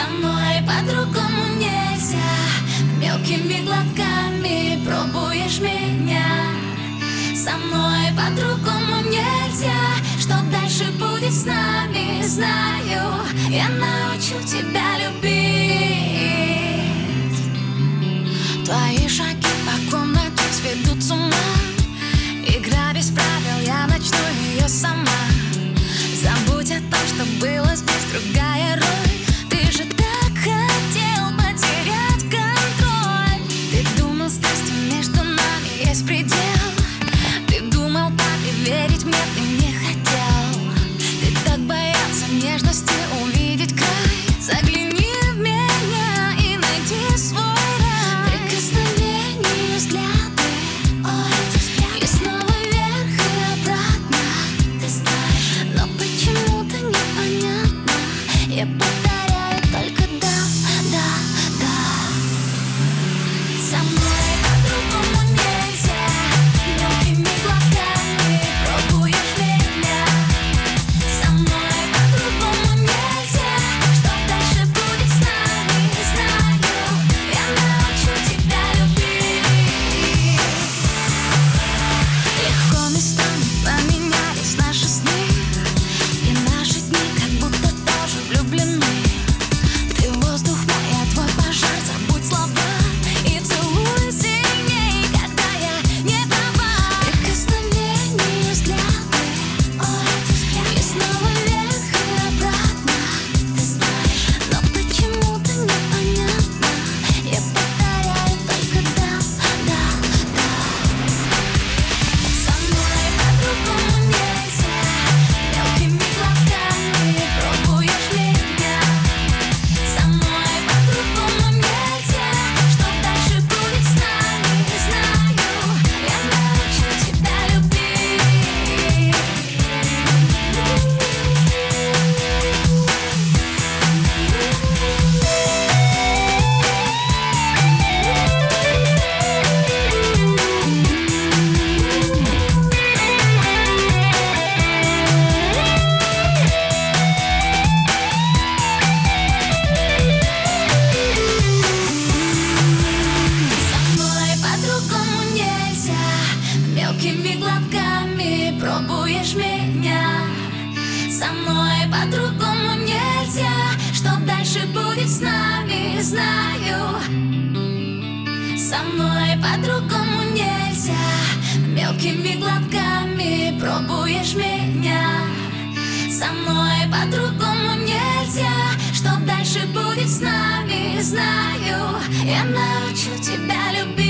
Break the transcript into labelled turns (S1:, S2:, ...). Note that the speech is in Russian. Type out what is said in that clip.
S1: Со мной по-другому нельзя. Мелкими глотками пробуешь меня. Со мной по-другому нельзя. Что дальше будет с нами, знаю. Я научу тебя любить. Твои я мелкими глотками пробуешь меня. Со мной по-другому нельзя. Что дальше будет с нами, знаю. Со мной по-другому нельзя. Мелкими глотками пробуешь меня. Со мной по-другому нельзя. Что дальше будет с нами, знаю. Я научу тебя любить.